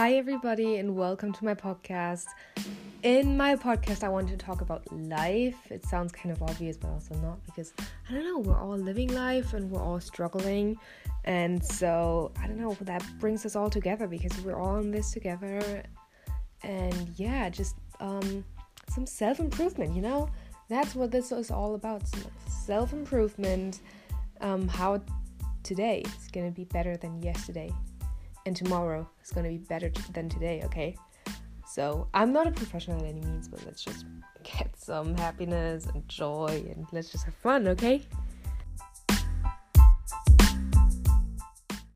Hi, everybody, and welcome to my podcast. In my podcast, I want to talk about life. It sounds kind of obvious, but also not because I don't know, we're all living life and we're all struggling. And so, I don't know, that brings us all together because we're all in this together. And yeah, just um, some self improvement, you know? That's what this is all about self improvement. Um, how today is going to be better than yesterday and tomorrow is going to be better than today, okay? So, I'm not a professional in any means, but let's just get some happiness and joy and let's just have fun, okay?